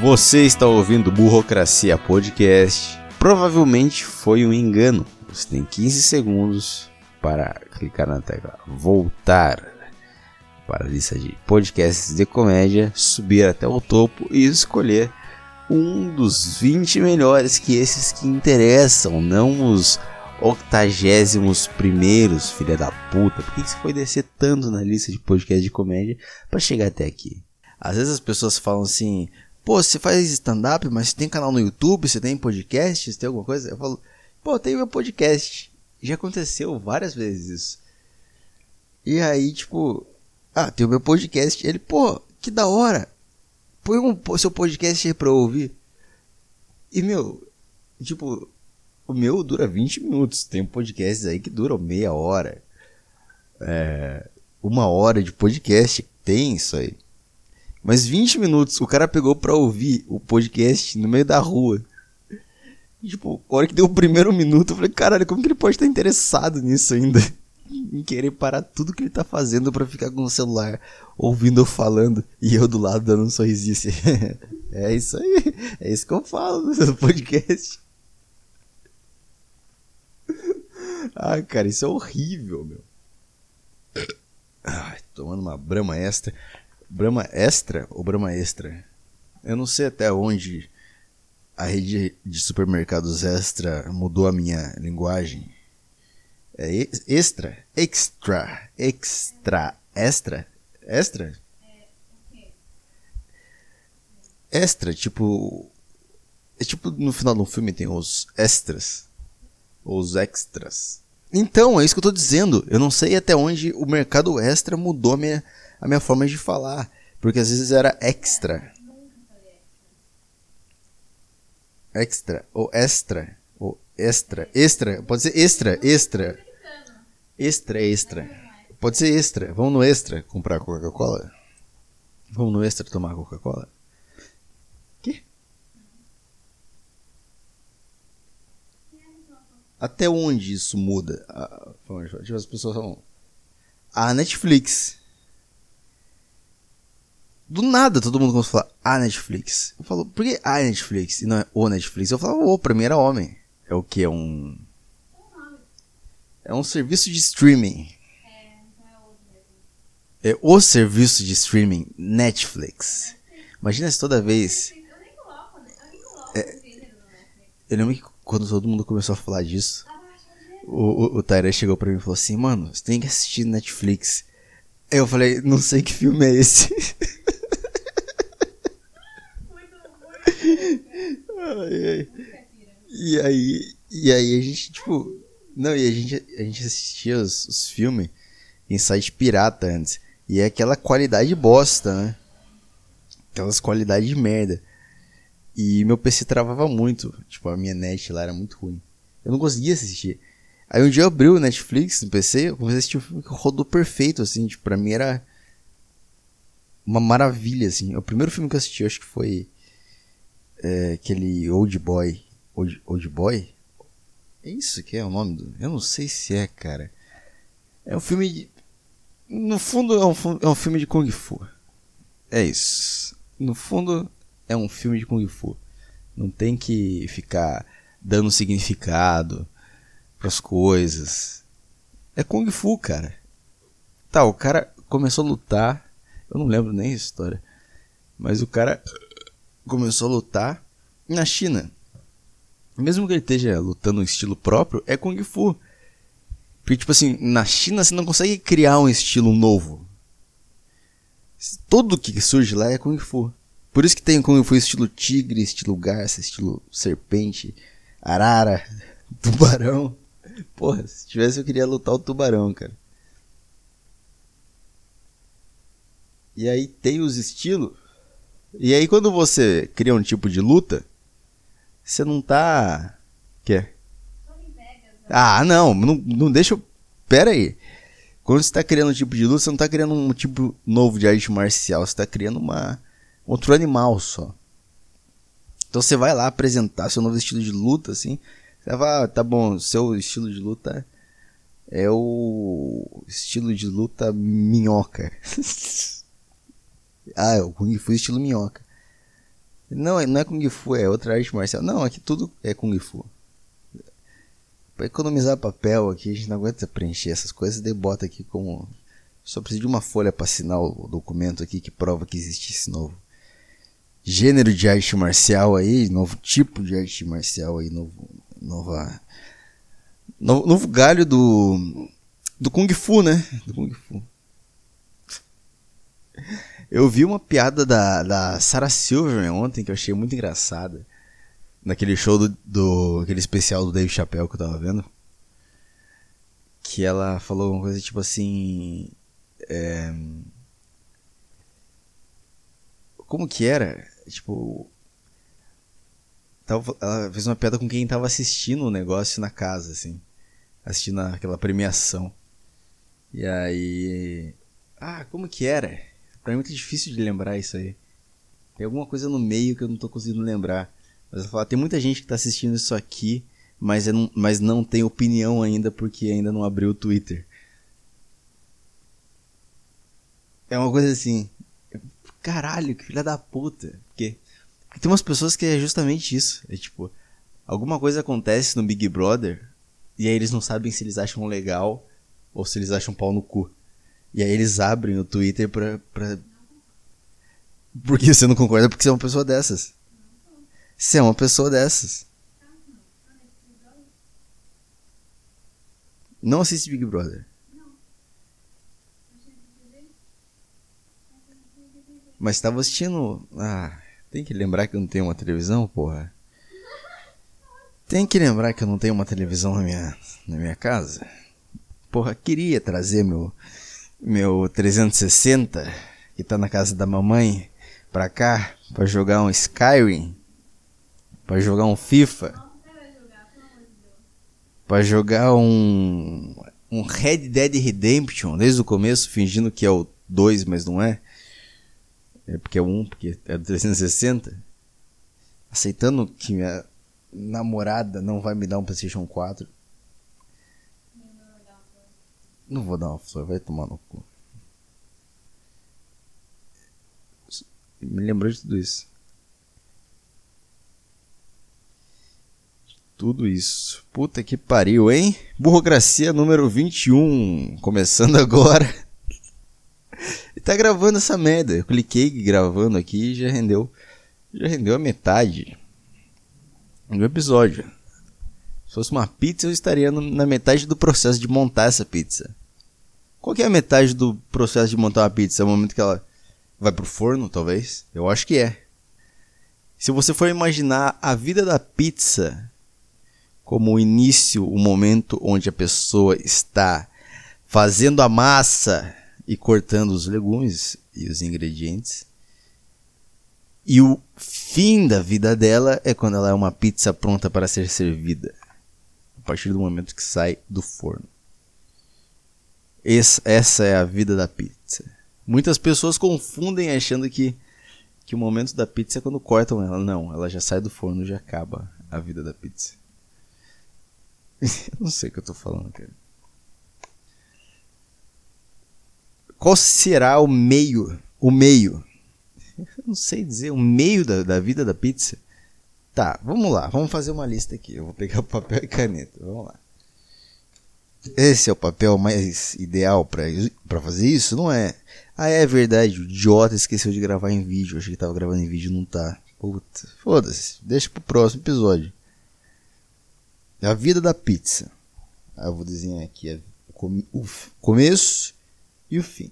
Você está ouvindo Burocracia Podcast. Provavelmente foi um engano. Você tem 15 segundos para clicar na tecla voltar para a lista de podcasts de comédia, subir até o topo e escolher um dos 20 melhores que esses que interessam, não os octagésimos primeiros, filha da puta. Por que você foi descer tanto na lista de podcast de comédia para chegar até aqui? Às vezes as pessoas falam assim, pô, você faz stand-up, mas você tem canal no YouTube, você tem podcast, você tem alguma coisa? Eu falo, pô, tem meu podcast. Já aconteceu várias vezes isso. E aí, tipo, ah, tem o meu podcast. Ele, pô, que da hora. Põe um seu podcast aí pra eu ouvir. E, meu, tipo, o meu dura 20 minutos. Tem podcasts aí que duram meia hora. É, uma hora de podcast. Tem isso aí. Mas 20 minutos o cara pegou pra ouvir o podcast no meio da rua. E, tipo, a hora que deu o primeiro minuto, eu falei, caralho, como que ele pode estar interessado nisso ainda? em querer parar tudo que ele tá fazendo para ficar com o celular ouvindo eu falando e eu do lado dando um sorrisinho assim. é isso aí. É isso que eu falo no podcast. Ah, cara, isso é horrível, meu. Ai, tomando uma brama extra. Brama extra ou brama extra? Eu não sei até onde a rede de supermercados extra mudou a minha linguagem. É extra, extra, extra, extra, extra? Extra, tipo. É tipo no final de um filme tem os extras. Os extras. Então, é isso que eu tô dizendo. Eu não sei até onde o mercado extra mudou a minha, a minha forma de falar. Porque às vezes era extra. Extra. Ou extra. Ou extra. Extra. Pode ser extra. Extra. Extra, extra. Pode ser extra. Vamos no extra comprar Coca-Cola? Vamos no extra tomar Coca-Cola? Até onde isso muda? Ah, tipo, as pessoas falam. A Netflix. Do nada todo mundo começa a falar a Netflix. Eu falo, por que a Netflix e não é o Netflix? Eu falo, o, pra mim era homem. É o que? É um é um serviço de streaming. É o serviço de streaming Netflix. Imagina se toda vez. É, eu lembro que quando todo mundo começou a falar disso, o, o, o chegou pra mim e falou assim: Mano, você tem que assistir Netflix. Eu falei: Não sei que filme é esse. ai, ai. E aí, e aí a gente, tipo, não, e a gente, a gente assistia os, os filmes em site pirata antes. E é aquela qualidade bosta, né? Aquelas qualidades de merda. E meu PC travava muito. Tipo, a minha net lá era muito ruim. Eu não conseguia assistir. Aí um dia eu abri o Netflix no PC, eu comecei a assistir um filme que rodou perfeito, assim. Tipo, pra mim era uma maravilha, assim. O primeiro filme que eu assisti, eu acho que foi é, aquele Old Boy. Old, Old Boy? É isso que é o nome do. Eu não sei se é, cara. É um filme de. No fundo é um, é um filme de Kung Fu. É isso. No fundo é um filme de Kung Fu. Não tem que ficar dando significado pras coisas. É Kung Fu, cara. Tá, o cara começou a lutar. Eu não lembro nem a história. Mas o cara começou a lutar na China mesmo que ele esteja lutando um estilo próprio, é Kung Fu. Porque, tipo assim, na China você não consegue criar um estilo novo. Tudo que surge lá é Kung Fu. Por isso que tem Kung Fu estilo tigre, estilo garça, estilo serpente, arara, tubarão. Porra, se tivesse eu queria lutar o tubarão, cara. E aí tem os estilos. E aí quando você cria um tipo de luta, você não tá. Quê? Ah, não, não, não deixa. Pera aí. Quando você tá criando um tipo de luta, você não tá criando um tipo novo de arte marcial, você tá criando uma outro animal só. Então você vai lá apresentar seu novo estilo de luta, assim. Você vai, ah, tá bom, seu estilo de luta é o estilo de luta minhoca. ah, é o Kung Fu estilo minhoca. Não, não é Kung Fu, é outra arte marcial. Não, aqui tudo é Kung Fu. Pra economizar papel aqui, a gente não aguenta preencher essas coisas, daí bota aqui como. Só precisa de uma folha para assinar o documento aqui que prova que existe esse novo gênero de arte marcial aí, novo tipo de arte marcial aí, novo, nova, novo, novo galho do, do Kung Fu, né? Do Kung Fu. Eu vi uma piada da, da Sarah Silverman ontem que eu achei muito engraçada naquele show do, do aquele especial do Dave Chappelle que eu tava vendo que ela falou uma coisa tipo assim é... como que era tipo tava, ela fez uma piada com quem tava assistindo o negócio na casa assim assistindo aquela premiação e aí ah como que era pra mim é muito difícil de lembrar isso aí tem alguma coisa no meio que eu não tô conseguindo lembrar mas eu falo, tem muita gente que está assistindo isso aqui, mas, é, mas não tem opinião ainda porque ainda não abriu o Twitter. É uma coisa assim. Caralho, que filha da puta. Tem umas pessoas que é justamente isso. É tipo, alguma coisa acontece no Big Brother e aí eles não sabem se eles acham legal ou se eles acham pau no cu. E aí eles abrem o Twitter pra. pra... Porque você não concorda porque você é uma pessoa dessas. Você é uma pessoa dessas. Não assiste Big Brother. Mas estava assistindo. Ah, tem que lembrar que eu não tenho uma televisão, porra. Tem que lembrar que eu não tenho uma televisão na minha, na minha casa. Porra, queria trazer meu meu 360 que tá na casa da mamãe pra cá pra jogar um Skyrim para jogar um FIFA, para jogar um um Red Dead Redemption desde o começo, fingindo que é o 2, mas não é. É porque é 1, porque é do 360. Aceitando que minha namorada não vai me dar um PlayStation 4. Não vou dar uma flor, vai tomar no cu. Me lembrou de tudo isso. Tudo isso. Puta que pariu, hein? Burocracia número 21. Começando agora. E tá gravando essa merda. Eu cliquei gravando aqui e já rendeu. Já rendeu a metade do episódio. Se fosse uma pizza, eu estaria na metade do processo de montar essa pizza. Qual é a metade do processo de montar uma pizza? É o momento que ela vai pro forno, talvez? Eu acho que é. Se você for imaginar a vida da pizza como o início, o momento onde a pessoa está fazendo a massa e cortando os legumes e os ingredientes. E o fim da vida dela é quando ela é uma pizza pronta para ser servida. A partir do momento que sai do forno. essa é a vida da pizza. Muitas pessoas confundem achando que, que o momento da pizza é quando cortam ela. Não, ela já sai do forno e já acaba a vida da pizza. não sei o que eu tô falando, cara. Qual será o meio? O meio. Eu não sei dizer, o meio da, da vida da pizza. Tá, vamos lá, vamos fazer uma lista aqui. Eu vou pegar papel e caneta. Vamos lá. Esse é o papel mais ideal para fazer isso? Não é. Ah, é verdade, o idiota esqueceu de gravar em vídeo. Achei que tava gravando em vídeo não tá. Puta, foda-se. Deixa pro próximo episódio. A vida da pizza. Aí eu vou desenhar aqui o começo e o fim.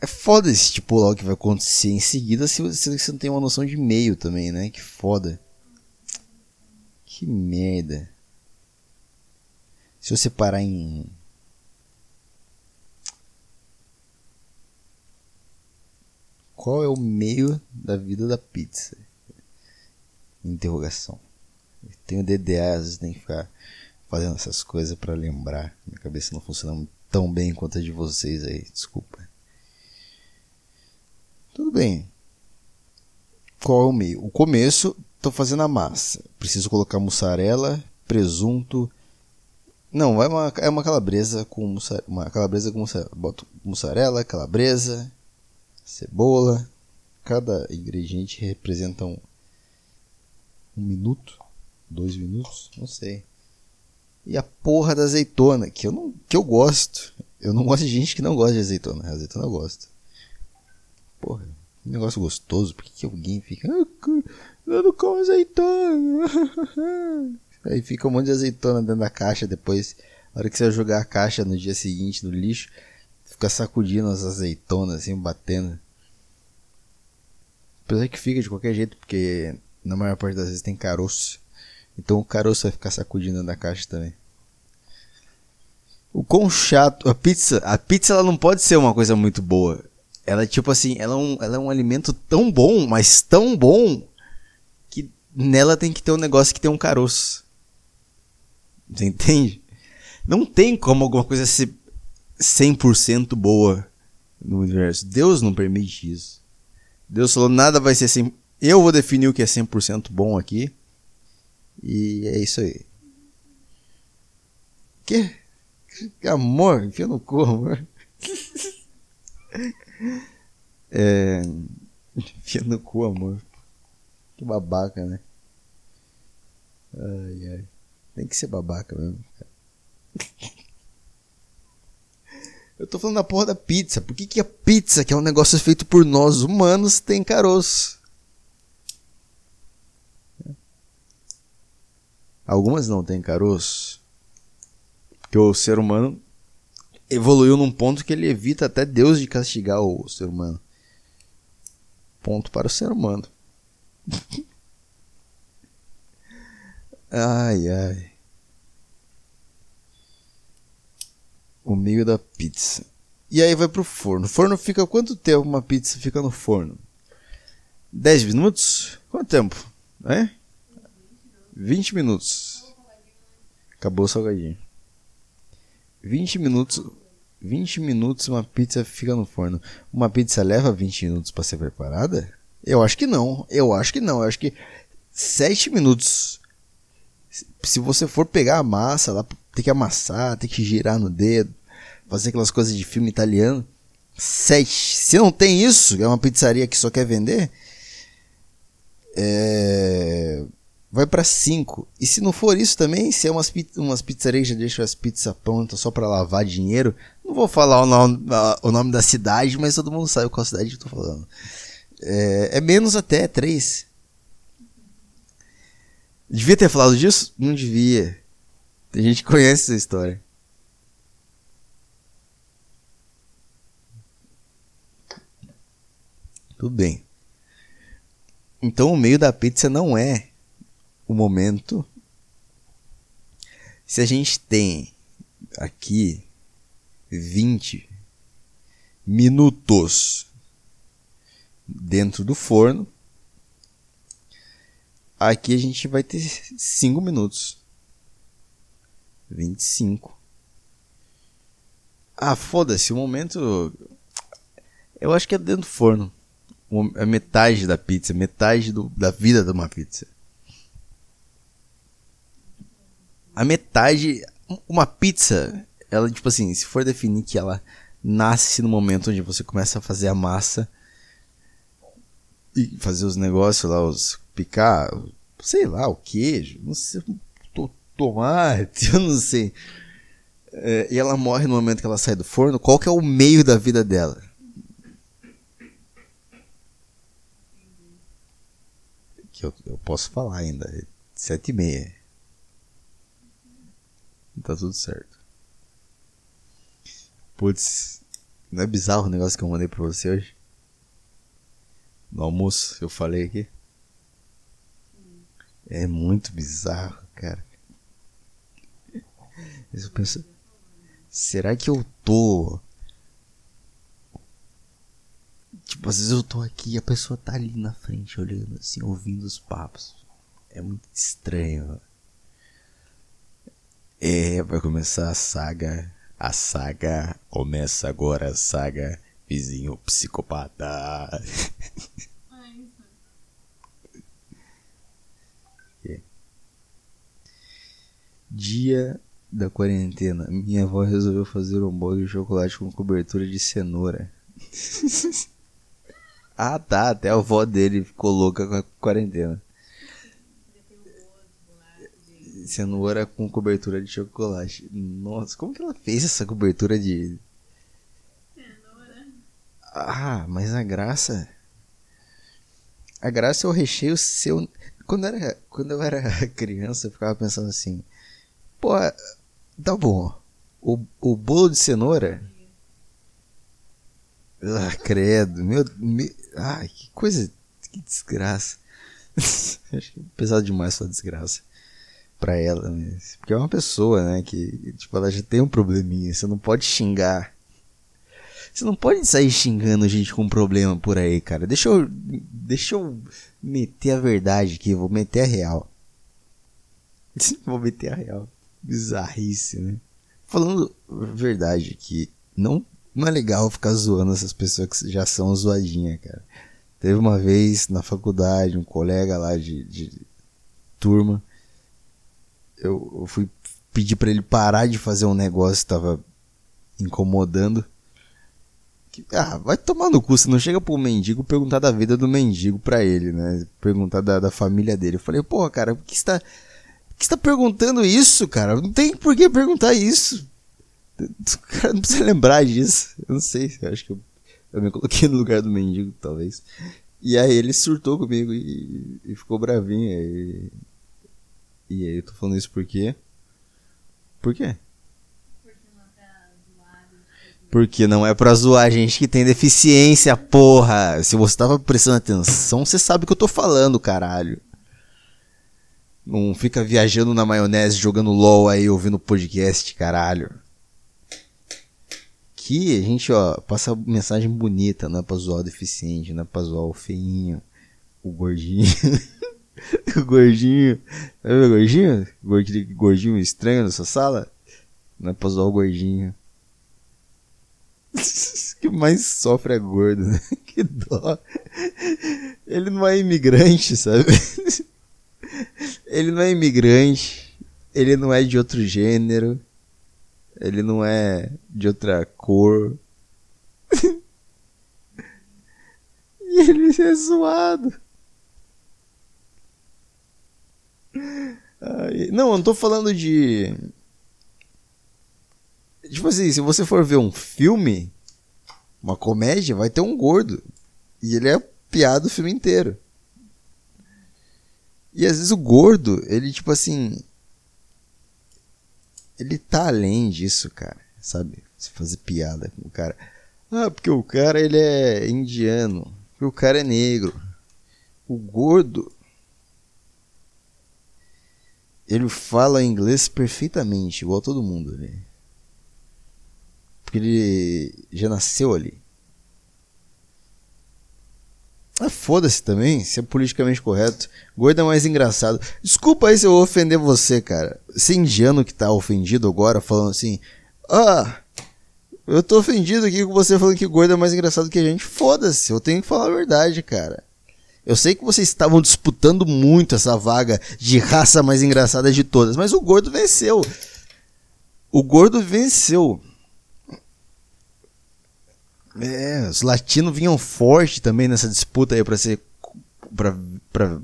É foda estipular o que vai acontecer em seguida se você não tem uma noção de meio também, né? Que foda. Que merda. Se eu separar em. Qual é o meio da vida da pizza? Interrogação. tenho DDA, às vezes tem que ficar fazendo essas coisas para lembrar. Minha cabeça não funciona tão bem quanto a de vocês aí, desculpa. Tudo bem. Qual é o meio? O começo, estou fazendo a massa. Preciso colocar mussarela, presunto. Não, é uma, é uma calabresa com mussarela, uma calabresa com mussarela. Boto mussarela, calabresa, cebola, cada ingrediente representa um, um minuto, dois minutos, não sei. E a porra da azeitona, que eu não, que eu gosto. Eu não gosto de gente que não gosta de azeitona. Azeitona eu gosto. Porra, um negócio gostoso. Por que, que alguém fica. Ah, eu não como azeitona. Aí fica um monte de azeitona dentro da caixa depois. Na hora que você jogar a caixa no dia seguinte no lixo, fica sacudindo as azeitonas assim, batendo. Apesar que fica de qualquer jeito, porque na maior parte das vezes tem caroço. Então o caroço vai ficar sacudindo na caixa também. O quão chato. A pizza. A pizza ela não pode ser uma coisa muito boa. Ela é tipo assim, ela é um, ela é um alimento tão bom, mas tão bom, que nela tem que ter um negócio que tem um caroço. Você entende? Não tem como alguma coisa ser 100% boa no universo. Deus não permite isso. Deus falou, nada vai ser 100%. Eu vou definir o que é 100% bom aqui. E é isso aí. Que? amor, enfia no cu, amor. é. Enfia no cu, amor. Que babaca, né? Ai, ai. Tem que ser babaca mesmo. Eu tô falando da porra da pizza. Por que, que a pizza, que é um negócio feito por nós humanos, tem caroço? Algumas não têm caroço. Porque o ser humano evoluiu num ponto que ele evita até Deus de castigar o ser humano. Ponto para o ser humano. ai, ai. O meio da pizza. E aí vai pro forno. O forno fica quanto tempo uma pizza fica no forno? 10 minutos? Quanto tempo? É? 20 minutos. Acabou o salgadinho. 20 minutos. 20 minutos uma pizza fica no forno. Uma pizza leva 20 minutos para ser preparada? Eu acho que não. Eu acho que não. Eu acho que 7 minutos. Se você for pegar a massa lá, tem que amassar, tem que girar no dedo, fazer aquelas coisas de filme italiano. 7. Se não tem isso, é uma pizzaria que só quer vender, é vai para 5. E se não for isso também, se é umas, umas pizzarias que deixam as pizzas prontas só para lavar dinheiro, não vou falar o nome, o nome da cidade, mas todo mundo sabe qual cidade eu tô falando. É, é menos até, 3. Devia ter falado disso? Não devia. Tem gente que conhece essa história. Tudo bem. Então o meio da pizza não é o momento. Se a gente tem aqui 20 minutos dentro do forno, aqui a gente vai ter 5 minutos. 25. Ah, foda-se, o momento. Eu acho que é dentro do forno. A metade da pizza, metade do, da vida de uma pizza. A metade. Uma pizza, ela, tipo assim, se for definir que ela nasce no momento onde você começa a fazer a massa e fazer os negócios lá, os picar, sei lá, o queijo, não sei, tomate, eu não sei. É, e ela morre no momento que ela sai do forno, qual que é o meio da vida dela? Que eu, eu posso falar ainda, sete e meia. Tá tudo certo. Putz, não é bizarro o negócio que eu mandei pra você hoje? No almoço, eu falei aqui. É muito bizarro, cara. Eu penso, será que eu tô. Tipo, às vezes eu tô aqui e a pessoa tá ali na frente olhando assim, ouvindo os papos. É muito estranho. É, vai começar a saga. A saga começa agora, a saga vizinho psicopata. é. Dia da quarentena. Minha avó resolveu fazer um bolo de chocolate com cobertura de cenoura. Ah, tá. Até a avó dele ficou louca com a quarentena. Cenoura com cobertura de chocolate. Nossa, como que ela fez essa cobertura de. Cenoura. Ah, mas a graça. A graça é o recheio seu. Quando, era, quando eu era criança, eu ficava pensando assim: pô, tá bom. O, o bolo de cenoura. Ah, credo. Meu, meu, ai, que coisa. Que desgraça. Acho que é pesado demais sua desgraça pra ela. Né? Porque é uma pessoa, né? Que, tipo, ela já tem um probleminha. Você não pode xingar. Você não pode sair xingando gente com problema por aí, cara. Deixa eu. Deixa eu meter a verdade aqui. Vou meter a real. vou meter a real. Bizarrice, né? Falando verdade que não, não é legal ficar zoando essas pessoas que já são zoadinhas, cara. Teve uma vez na faculdade, um colega lá de, de turma eu, fui pedir para ele parar de fazer um negócio que tava incomodando. Ah, vai tomar no cu, você não chega pro mendigo perguntar da vida do mendigo pra ele, né? Perguntar da, da família dele. Eu falei, porra, cara, por que você tá, por que você tá perguntando isso, cara? Não tem por que perguntar isso. O cara não precisa lembrar disso. Eu não sei, eu acho que eu, eu me coloquei no lugar do mendigo, talvez. E aí ele surtou comigo e, e ficou bravinho. E, e aí eu tô falando isso por quê? Por quê? Porque não é pra zoar gente que tem deficiência, porra. Se você tava prestando atenção, você sabe o que eu tô falando, caralho. Não fica viajando na maionese, jogando LOL aí, ouvindo podcast, caralho. Aqui a gente, ó, passa mensagem bonita, não é pra zoar o deficiente, não é pra zoar o feinho, o gordinho. o gordinho. Sabe o gordinho? Gordinho, gordinho estranho nessa sala? Não é pra zoar o gordinho. que mais sofre é gordo, né? Que dó. Ele não é imigrante, sabe? Ele não é imigrante. Ele não é de outro gênero. Ele não é de outra cor. e ele é zoado. Não, eu não tô falando de. Tipo assim, se você for ver um filme, uma comédia, vai ter um gordo. E ele é piada o filme inteiro. E às vezes o gordo, ele tipo assim. Ele tá além disso, cara. Sabe? Se fazer piada com o cara. Ah, porque o cara ele é indiano. Porque o cara é negro. O gordo, ele fala inglês perfeitamente, igual todo mundo. Né? Porque ele já nasceu ali. Ah, foda-se também, se é politicamente correto. Gordo é mais engraçado. Desculpa aí se eu ofender você, cara. Esse indiano que tá ofendido agora, falando assim: Ah, eu tô ofendido aqui com você falando que gordo é mais engraçado que a gente. Foda-se, eu tenho que falar a verdade, cara. Eu sei que vocês estavam disputando muito essa vaga de raça mais engraçada de todas, mas o gordo venceu. O gordo venceu. É, os latinos vinham forte também nessa disputa aí para ser para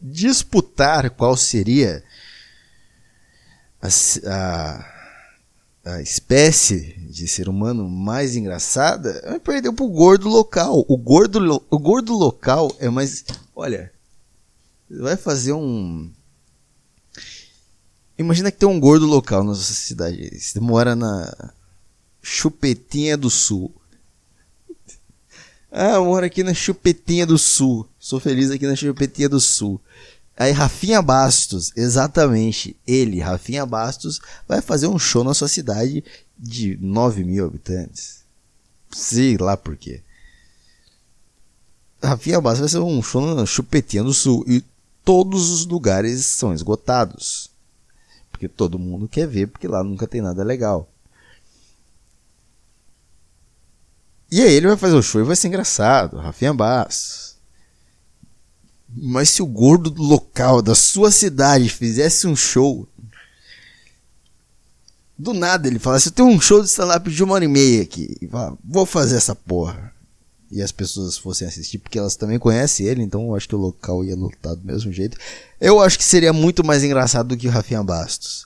disputar qual seria a, a a espécie de ser humano mais engraçada, perdeu pro gordo local. O gordo, o gordo local é mais. Olha, vai fazer um. Imagina que tem um gordo local na nossa cidade. Você mora na Chupetinha do Sul. Ah, eu moro aqui na Chupetinha do Sul. Sou feliz aqui na Chupetinha do Sul. Aí Rafinha Bastos, exatamente, ele, Rafinha Bastos, vai fazer um show na sua cidade de 9 mil habitantes. Sei lá por quê. Rafinha Bastos vai fazer um show na Chupetinha do Sul e todos os lugares são esgotados. Porque todo mundo quer ver, porque lá nunca tem nada legal. E aí ele vai fazer o show e vai ser engraçado. Rafinha Bastos. Mas se o gordo do local, da sua cidade, fizesse um show. Do nada ele falasse: Eu tenho um show de stand-up de uma hora e meia aqui. Fala, Vou fazer essa porra. e as pessoas fossem assistir, porque elas também conhecem ele, então eu acho que o local ia lutar do mesmo jeito. Eu acho que seria muito mais engraçado do que o Rafinha Bastos.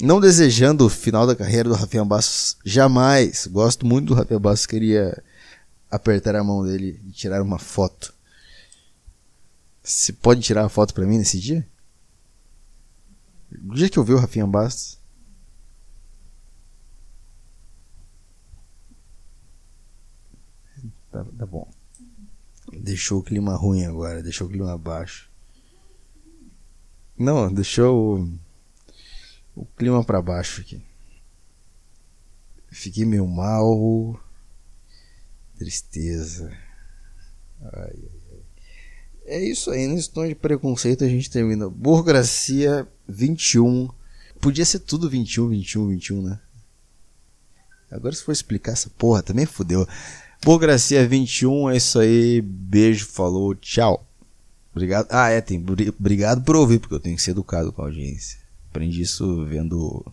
Não desejando o final da carreira do Rafinha Bastos, jamais. Gosto muito do Rafinha Bastos, queria apertar a mão dele e tirar uma foto. Você pode tirar a foto pra mim nesse dia? No dia que eu vi o Rafinha Bastos. Tá, tá bom. Deixou o clima ruim agora, deixou o clima baixo. Não, deixou o, o clima para baixo aqui. Fiquei meio mal. Tristeza. Ai. É isso aí, nesse tom de preconceito a gente termina. Burocracia 21. Podia ser tudo 21, 21, 21, né? Agora se for explicar essa porra, também fudeu. Burocracia 21, é isso aí. Beijo, falou, tchau. Obrigado. Ah, é, tem. Obrigado por ouvir, porque eu tenho que ser educado com a audiência. Aprendi isso vendo